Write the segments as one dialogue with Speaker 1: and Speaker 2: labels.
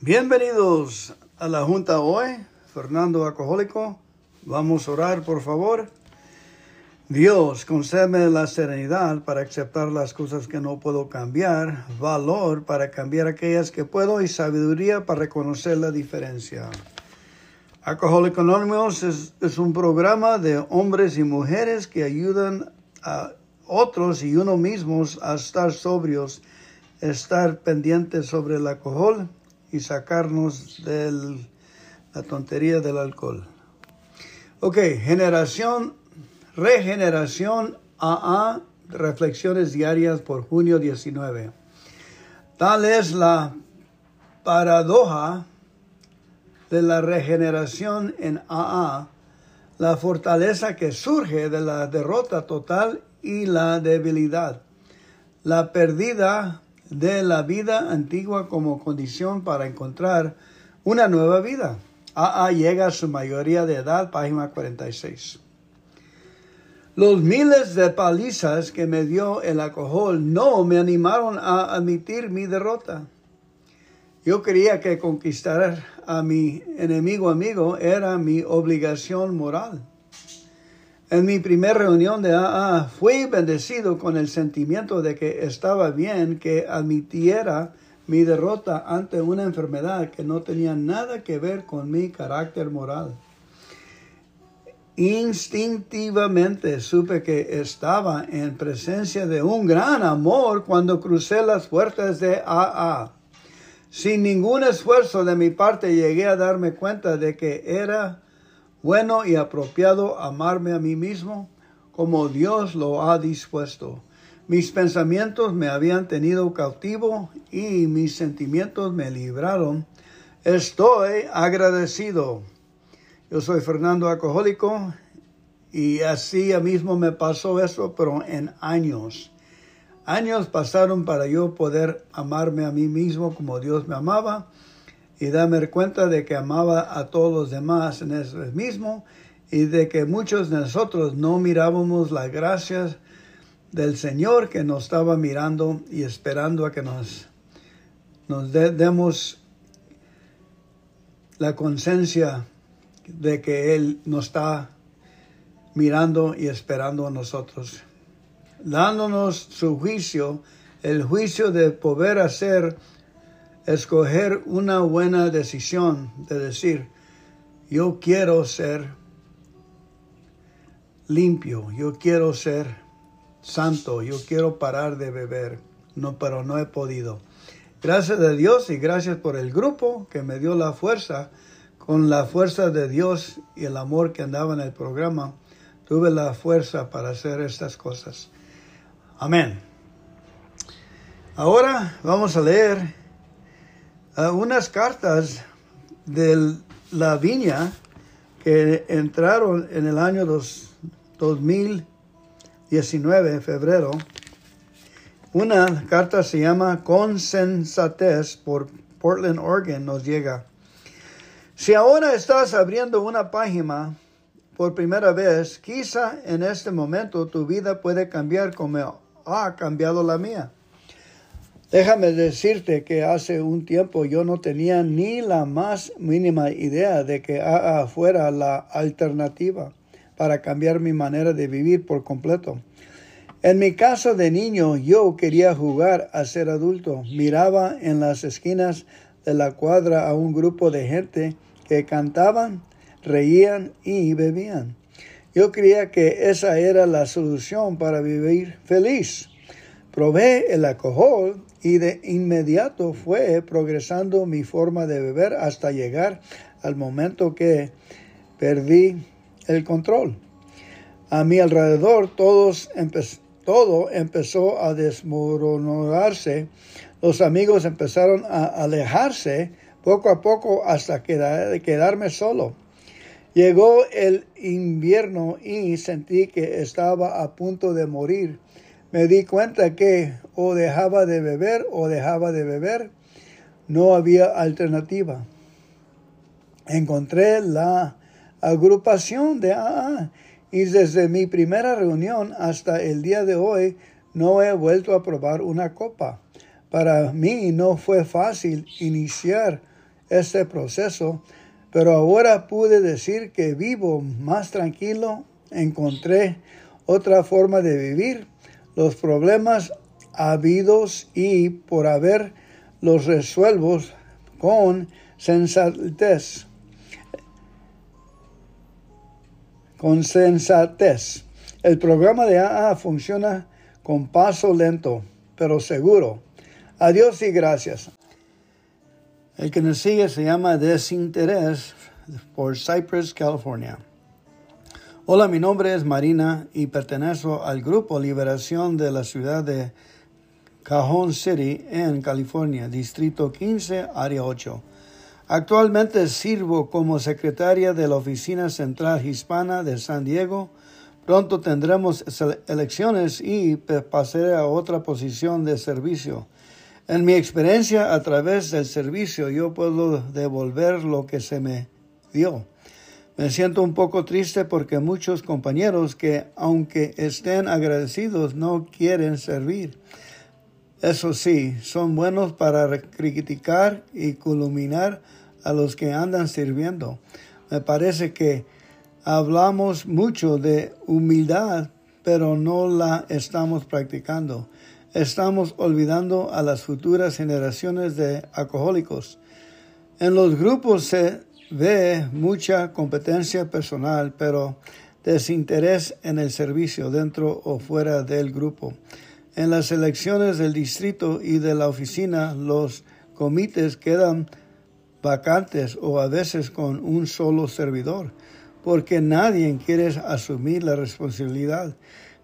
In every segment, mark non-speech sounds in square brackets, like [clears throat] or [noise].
Speaker 1: Bienvenidos a la Junta hoy, Fernando Alcohólico. Vamos a orar, por favor. Dios, concédeme la serenidad para aceptar las cosas que no puedo cambiar, valor para cambiar aquellas que puedo y sabiduría para reconocer la diferencia. Alcohólico Anonymous es, es un programa de hombres y mujeres que ayudan a otros y uno mismos a estar sobrios, estar pendientes sobre el alcohol y sacarnos de la tontería del alcohol. Ok, generación, regeneración AA, reflexiones diarias por junio 19. Tal es la paradoja de la regeneración en AA, la fortaleza que surge de la derrota total y la debilidad, la pérdida de la vida antigua como condición para encontrar una nueva vida. AA llega a su mayoría de edad, página 46. Los miles de palizas que me dio el alcohol no me animaron a admitir mi derrota. Yo creía que conquistar a mi enemigo amigo era mi obligación moral. En mi primera reunión de AA fui bendecido con el sentimiento de que estaba bien que admitiera mi derrota ante una enfermedad que no tenía nada que ver con mi carácter moral. Instintivamente supe que estaba en presencia de un gran amor cuando crucé las puertas de AA. Sin ningún esfuerzo de mi parte llegué a darme cuenta de que era bueno y apropiado amarme a mí mismo como Dios lo ha dispuesto. Mis pensamientos me habían tenido cautivo y mis sentimientos me libraron. Estoy agradecido. Yo soy Fernando Alcohólico y así mismo me pasó eso, pero en años. Años pasaron para yo poder amarme a mí mismo como Dios me amaba y darme cuenta de que amaba a todos los demás en eso mismo y de que muchos de nosotros no mirábamos las gracias del Señor que nos estaba mirando y esperando a que nos, nos demos la conciencia de que Él nos está mirando y esperando a nosotros, dándonos su juicio, el juicio de poder hacer escoger una buena decisión de decir, yo quiero ser limpio, yo quiero ser santo, yo quiero parar de beber, no, pero no he podido. Gracias a Dios y gracias por el grupo que me dio la fuerza, con la fuerza de Dios y el amor que andaba en el programa, tuve la fuerza para hacer estas cosas. Amén. Ahora vamos a leer unas cartas de la viña que entraron en el año 2019, en febrero. Una carta se llama Consensatez por Portland, Oregon, nos llega. Si ahora estás abriendo una página por primera vez, quizá en este momento tu vida puede cambiar como ha cambiado la mía. Déjame decirte que hace un tiempo yo no tenía ni la más mínima idea de que AA fuera la alternativa para cambiar mi manera de vivir por completo. En mi caso de niño yo quería jugar a ser adulto. Miraba en las esquinas de la cuadra a un grupo de gente que cantaban, reían y bebían. Yo creía que esa era la solución para vivir feliz. Probé el alcohol y de inmediato fue progresando mi forma de beber hasta llegar al momento que perdí el control. A mi alrededor todo empezó a desmoronarse, los amigos empezaron a alejarse poco a poco hasta quedarme solo. Llegó el invierno y sentí que estaba a punto de morir me di cuenta que o dejaba de beber o dejaba de beber. No había alternativa. Encontré la agrupación de AA y desde mi primera reunión hasta el día de hoy no he vuelto a probar una copa. Para mí no fue fácil iniciar este proceso, pero ahora pude decir que vivo más tranquilo, encontré otra forma de vivir, los problemas habidos y por haber los resuelvos con sensatez. Con sensatez. El programa de AA funciona con paso lento, pero seguro. Adiós y gracias. El que nos sigue se llama Desinterés por Cypress, California. Hola, mi nombre es Marina y pertenezco al grupo Liberación de la ciudad de Cajon City en California, Distrito 15, Área 8. Actualmente sirvo como secretaria de la Oficina Central Hispana de San Diego. Pronto tendremos elecciones y pasaré a otra posición de servicio. En mi experiencia a través del servicio yo puedo devolver lo que se me dio. Me siento un poco triste porque muchos compañeros que aunque estén agradecidos no quieren servir. Eso sí, son buenos para criticar y culminar a los que andan sirviendo. Me parece que hablamos mucho de humildad, pero no la estamos practicando estamos olvidando a las futuras generaciones de alcohólicos. En los grupos se ve mucha competencia personal, pero desinterés en el servicio dentro o fuera del grupo. En las elecciones del distrito y de la oficina, los comités quedan vacantes o a veces con un solo servidor, porque nadie quiere asumir la responsabilidad.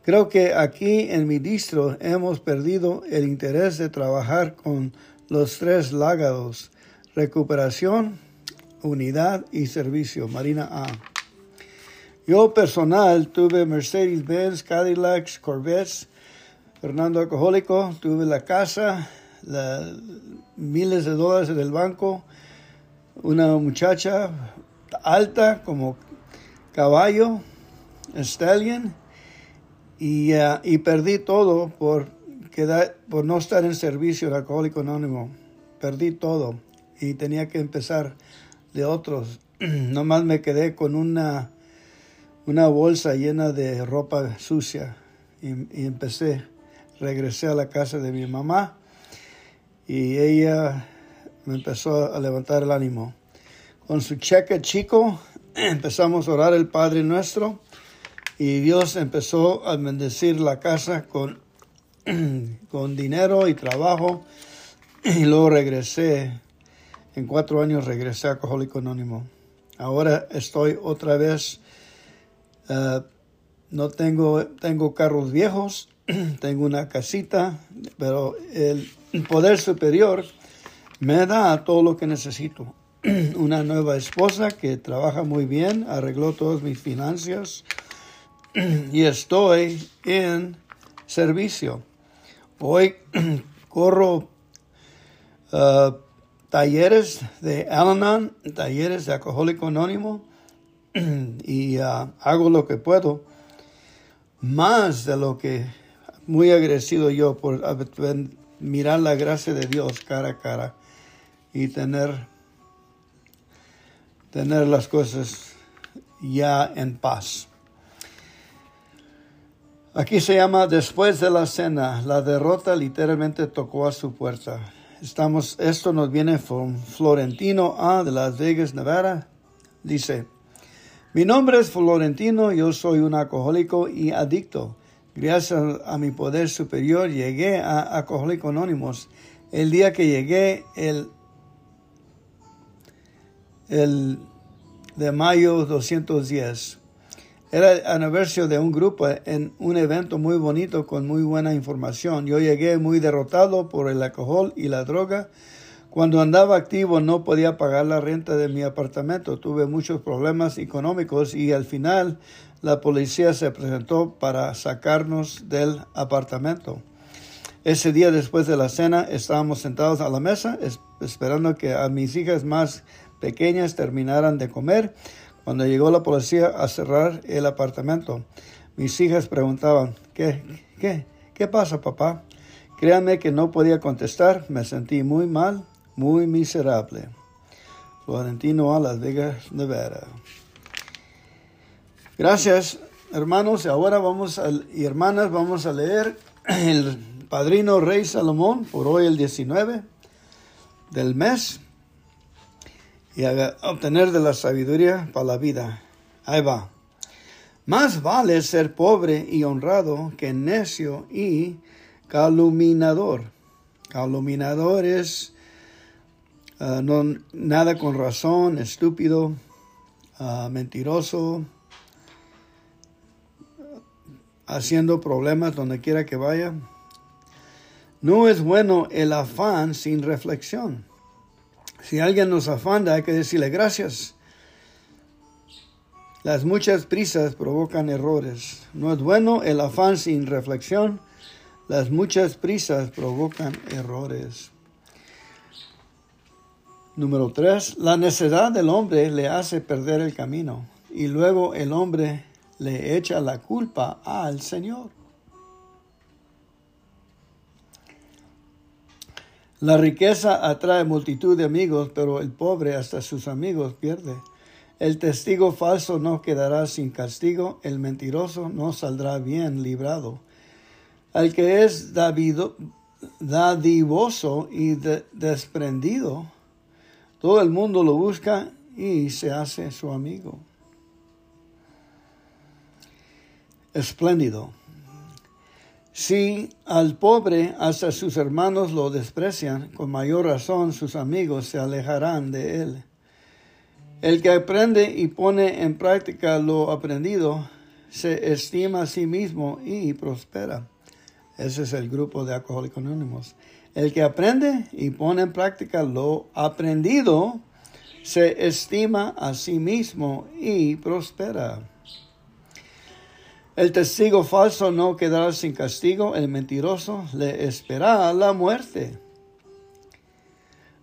Speaker 1: Creo que aquí en mi distro hemos perdido el interés de trabajar con los tres lágados, recuperación, unidad y servicio, Marina A. Yo personal tuve Mercedes-Benz, Cadillacs, Corvettes, Fernando Alcohólico, tuve la casa, miles de dólares en el banco, una muchacha alta como caballo, stallion, y, uh, y perdí todo por no estar en servicio de Alcohólico Anónimo. Perdí todo y tenía que empezar de otros. [clears throat] Nomás me quedé con una, una bolsa llena de ropa sucia y, y empecé, regresé a la casa de mi mamá y ella me empezó a levantar el ánimo. Con su cheque chico [clears throat] empezamos a orar el Padre Nuestro y Dios empezó a bendecir la casa con, [clears throat] con dinero y trabajo. Y luego regresé, en cuatro años regresé a Alcohólico Anónimo. Ahora estoy otra vez, eh, no tengo, tengo carros viejos, [clears throat] tengo una casita, pero el poder superior me da todo lo que necesito. [clears throat] Una nueva esposa que trabaja muy bien, arregló todas mis finanzas, [clears throat] y estoy en servicio. Hoy corro uh, talleres de Al-Anon, talleres de alcohólico anónimo [clears throat] y uh, hago lo que puedo, más de lo que muy agradecido yo por mirar la gracia de Dios cara a cara y tener, tener las cosas ya en paz. Aquí se llama Después de la cena. La derrota literalmente tocó a su puerta. Estamos, esto nos viene de Florentino A de Las Vegas, Nevada. Dice, mi nombre es Florentino, yo soy un alcohólico y adicto. Gracias a mi poder superior llegué a Alcohólico Anónimos. El día que llegué, el, el de mayo 210. Era aniversario de un grupo en un evento muy bonito con muy buena información. Yo llegué muy derrotado por el alcohol y la droga. Cuando andaba activo no podía pagar la renta de mi apartamento. Tuve muchos problemas económicos y al final la policía se presentó para sacarnos del apartamento. Ese día después de la cena estábamos sentados a la mesa esperando que a mis hijas más pequeñas terminaran de comer cuando llegó la policía a cerrar el apartamento, mis hijas preguntaban, ¿qué, qué, qué pasa, papá? Créanme que no podía contestar, me sentí muy mal, muy miserable. Florentino a Las Vegas, Nevada. Gracias, hermanos. Ahora vamos a, y hermanas, vamos a leer el Padrino Rey Salomón por hoy el 19 del mes y a obtener de la sabiduría para la vida. Ahí va. Más vale ser pobre y honrado que necio y calumniador. Calumniador es ah, nada con razón, estúpido, ah, mentiroso, haciendo problemas donde quiera que vaya. No es bueno el afán sin reflexión. Si alguien nos afanda, hay que decirle gracias. Las muchas prisas provocan errores. No es bueno el afán sin reflexión. Las muchas prisas provocan errores. Número 3. La necedad del hombre le hace perder el camino y luego el hombre le echa la culpa al Señor. La riqueza atrae multitud de amigos, pero el pobre hasta sus amigos pierde. El testigo falso no quedará sin castigo, el mentiroso no saldrá bien librado. Al que es dadivoso y desprendido, todo el mundo lo busca y se hace su amigo. Espléndido. Si al pobre hasta sus hermanos lo desprecian, con mayor razón sus amigos se alejarán de él. El que aprende y pone en práctica lo aprendido se estima a sí mismo y prospera. Ese es el grupo de alcohólicos anónimos. El que aprende y pone en práctica lo aprendido se estima a sí mismo y prospera. El testigo falso no quedará sin castigo, el mentiroso le espera la muerte.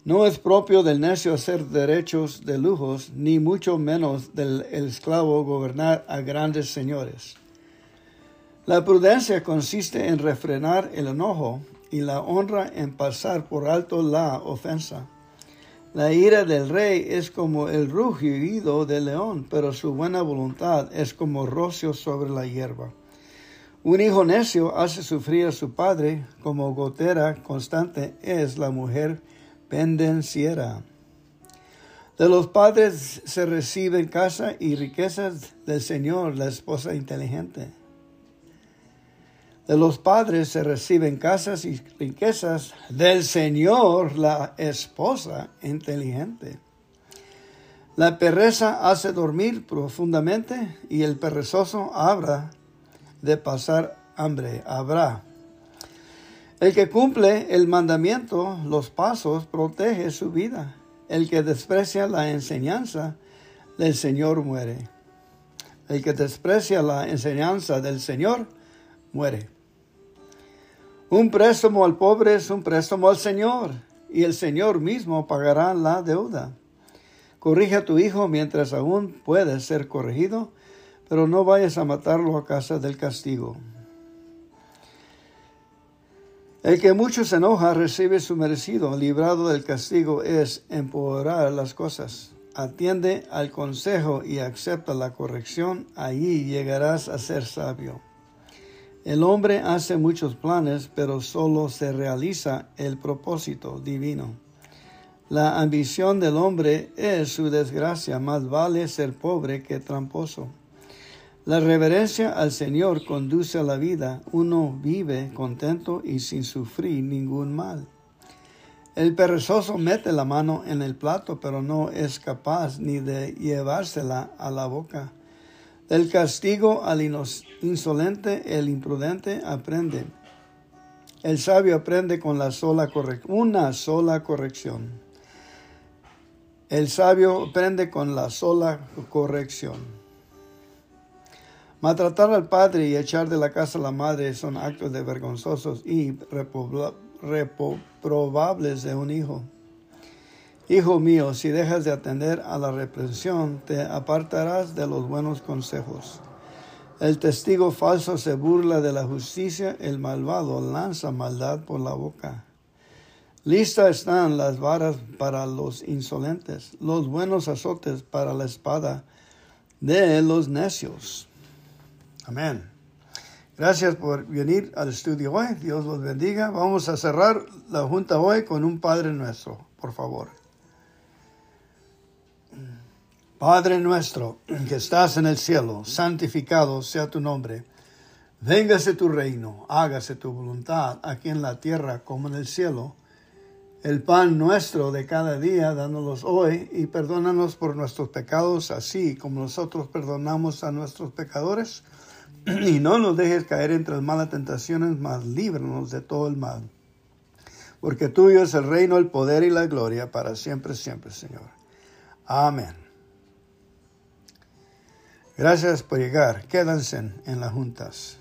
Speaker 1: No es propio del necio hacer derechos de lujos, ni mucho menos del esclavo gobernar a grandes señores. La prudencia consiste en refrenar el enojo y la honra en pasar por alto la ofensa. La ira del rey es como el rugido del león, pero su buena voluntad es como rocio sobre la hierba. Un hijo necio hace sufrir a su padre, como gotera constante es la mujer pendenciera. De los padres se reciben casa y riquezas del Señor, la esposa inteligente. De los padres se reciben casas y riquezas del Señor, la esposa inteligente. La pereza hace dormir profundamente y el perezoso habrá de pasar hambre, habrá el que cumple el mandamiento, los pasos, protege su vida. El que desprecia la enseñanza del Señor muere. El que desprecia la enseñanza del Señor muere. Un préstamo al pobre es un préstamo al Señor, y el Señor mismo pagará la deuda. Corrige a tu hijo mientras aún puedes ser corregido, pero no vayas a matarlo a casa del castigo. El que mucho se enoja recibe su merecido, librado del castigo es empeorar las cosas. Atiende al consejo y acepta la corrección, allí llegarás a ser sabio. El hombre hace muchos planes, pero solo se realiza el propósito divino. La ambición del hombre es su desgracia, más vale ser pobre que tramposo. La reverencia al Señor conduce a la vida. Uno vive contento y sin sufrir ningún mal. El perezoso mete la mano en el plato, pero no es capaz ni de llevársela a la boca. Del castigo al insolente, el imprudente aprende. El sabio aprende con la sola una sola corrección. El sabio aprende con la sola corrección. Maltratar al padre y echar de la casa a la madre son actos de vergonzosos y reprobables de un hijo. Hijo mío, si dejas de atender a la reprensión, te apartarás de los buenos consejos. El testigo falso se burla de la justicia, el malvado lanza maldad por la boca. Lista están las varas para los insolentes, los buenos azotes para la espada de los necios. Amén. Gracias por venir al estudio hoy. Dios los bendiga. Vamos a cerrar la junta hoy con un Padre nuestro, por favor. Padre nuestro, que estás en el cielo, santificado sea tu nombre. Véngase tu reino, hágase tu voluntad aquí en la tierra como en el cielo el pan nuestro de cada día, dándolos hoy, y perdónanos por nuestros pecados, así como nosotros perdonamos a nuestros pecadores. Y no nos dejes caer entre las malas tentaciones, mas líbranos de todo el mal. Porque tuyo es el reino, el poder y la gloria para siempre, siempre, Señor. Amén. Gracias por llegar. Quédense en las juntas.